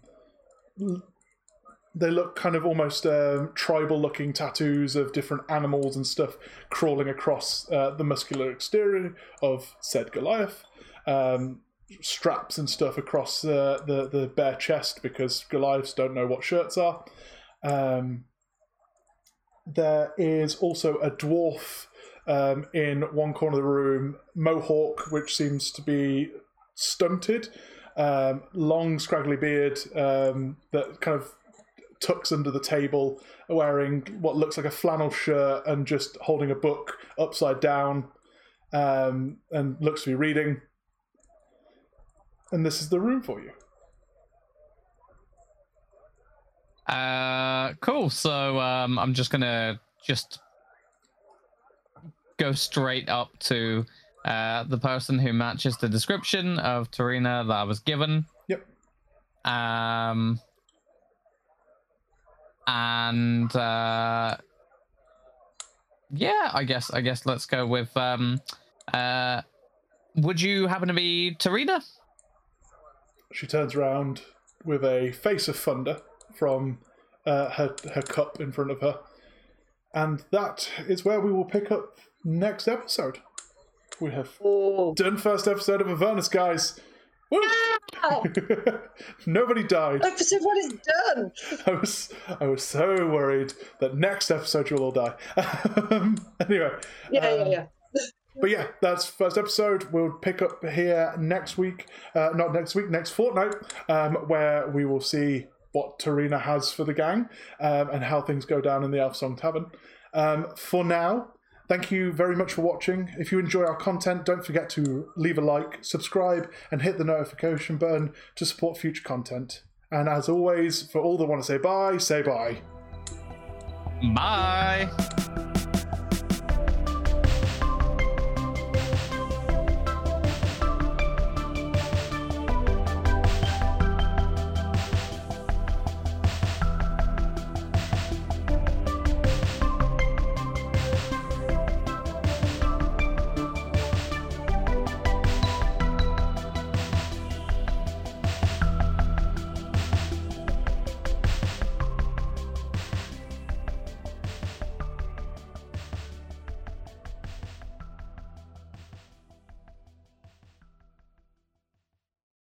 they look kind of almost um, tribal looking tattoos of different animals and stuff crawling across uh, the muscular exterior of said Goliath. Um, straps and stuff across uh, the, the bare chest because Goliaths don't know what shirts are. Um, there is also a dwarf um, in one corner of the room, mohawk, which seems to be stunted, um, long scraggly beard um, that kind of tucks under the table, wearing what looks like a flannel shirt and just holding a book upside down, um, and looks to be reading. And this is the room for you. Uh, cool. So um, I'm just gonna just go straight up to uh, the person who matches the description of Tarina that I was given. Yep. Um, and uh, yeah, I guess I guess let's go with um, uh, would you happen to be Tarina? She turns around with a face of thunder from uh, her her cup in front of her, and that is where we will pick up next episode. We have Oh, done first episode of Avernus, guys. [LAUGHS] Nobody died. episode one is done. I was I was so worried that next episode you'll all die. um, anyway, Yeah, um, yeah, yeah. but yeah, that's first episode. We'll pick up here next week, uh, not next week, next fortnight, um, where we will see what Tarina has for the gang um, and how things go down in the Elfsong Tavern. Um, for now, thank you very much for watching. If you enjoy our content, don't forget to leave a like, subscribe, and hit the notification button to support future content. And as always, for all that want to say bye, say bye. Bye.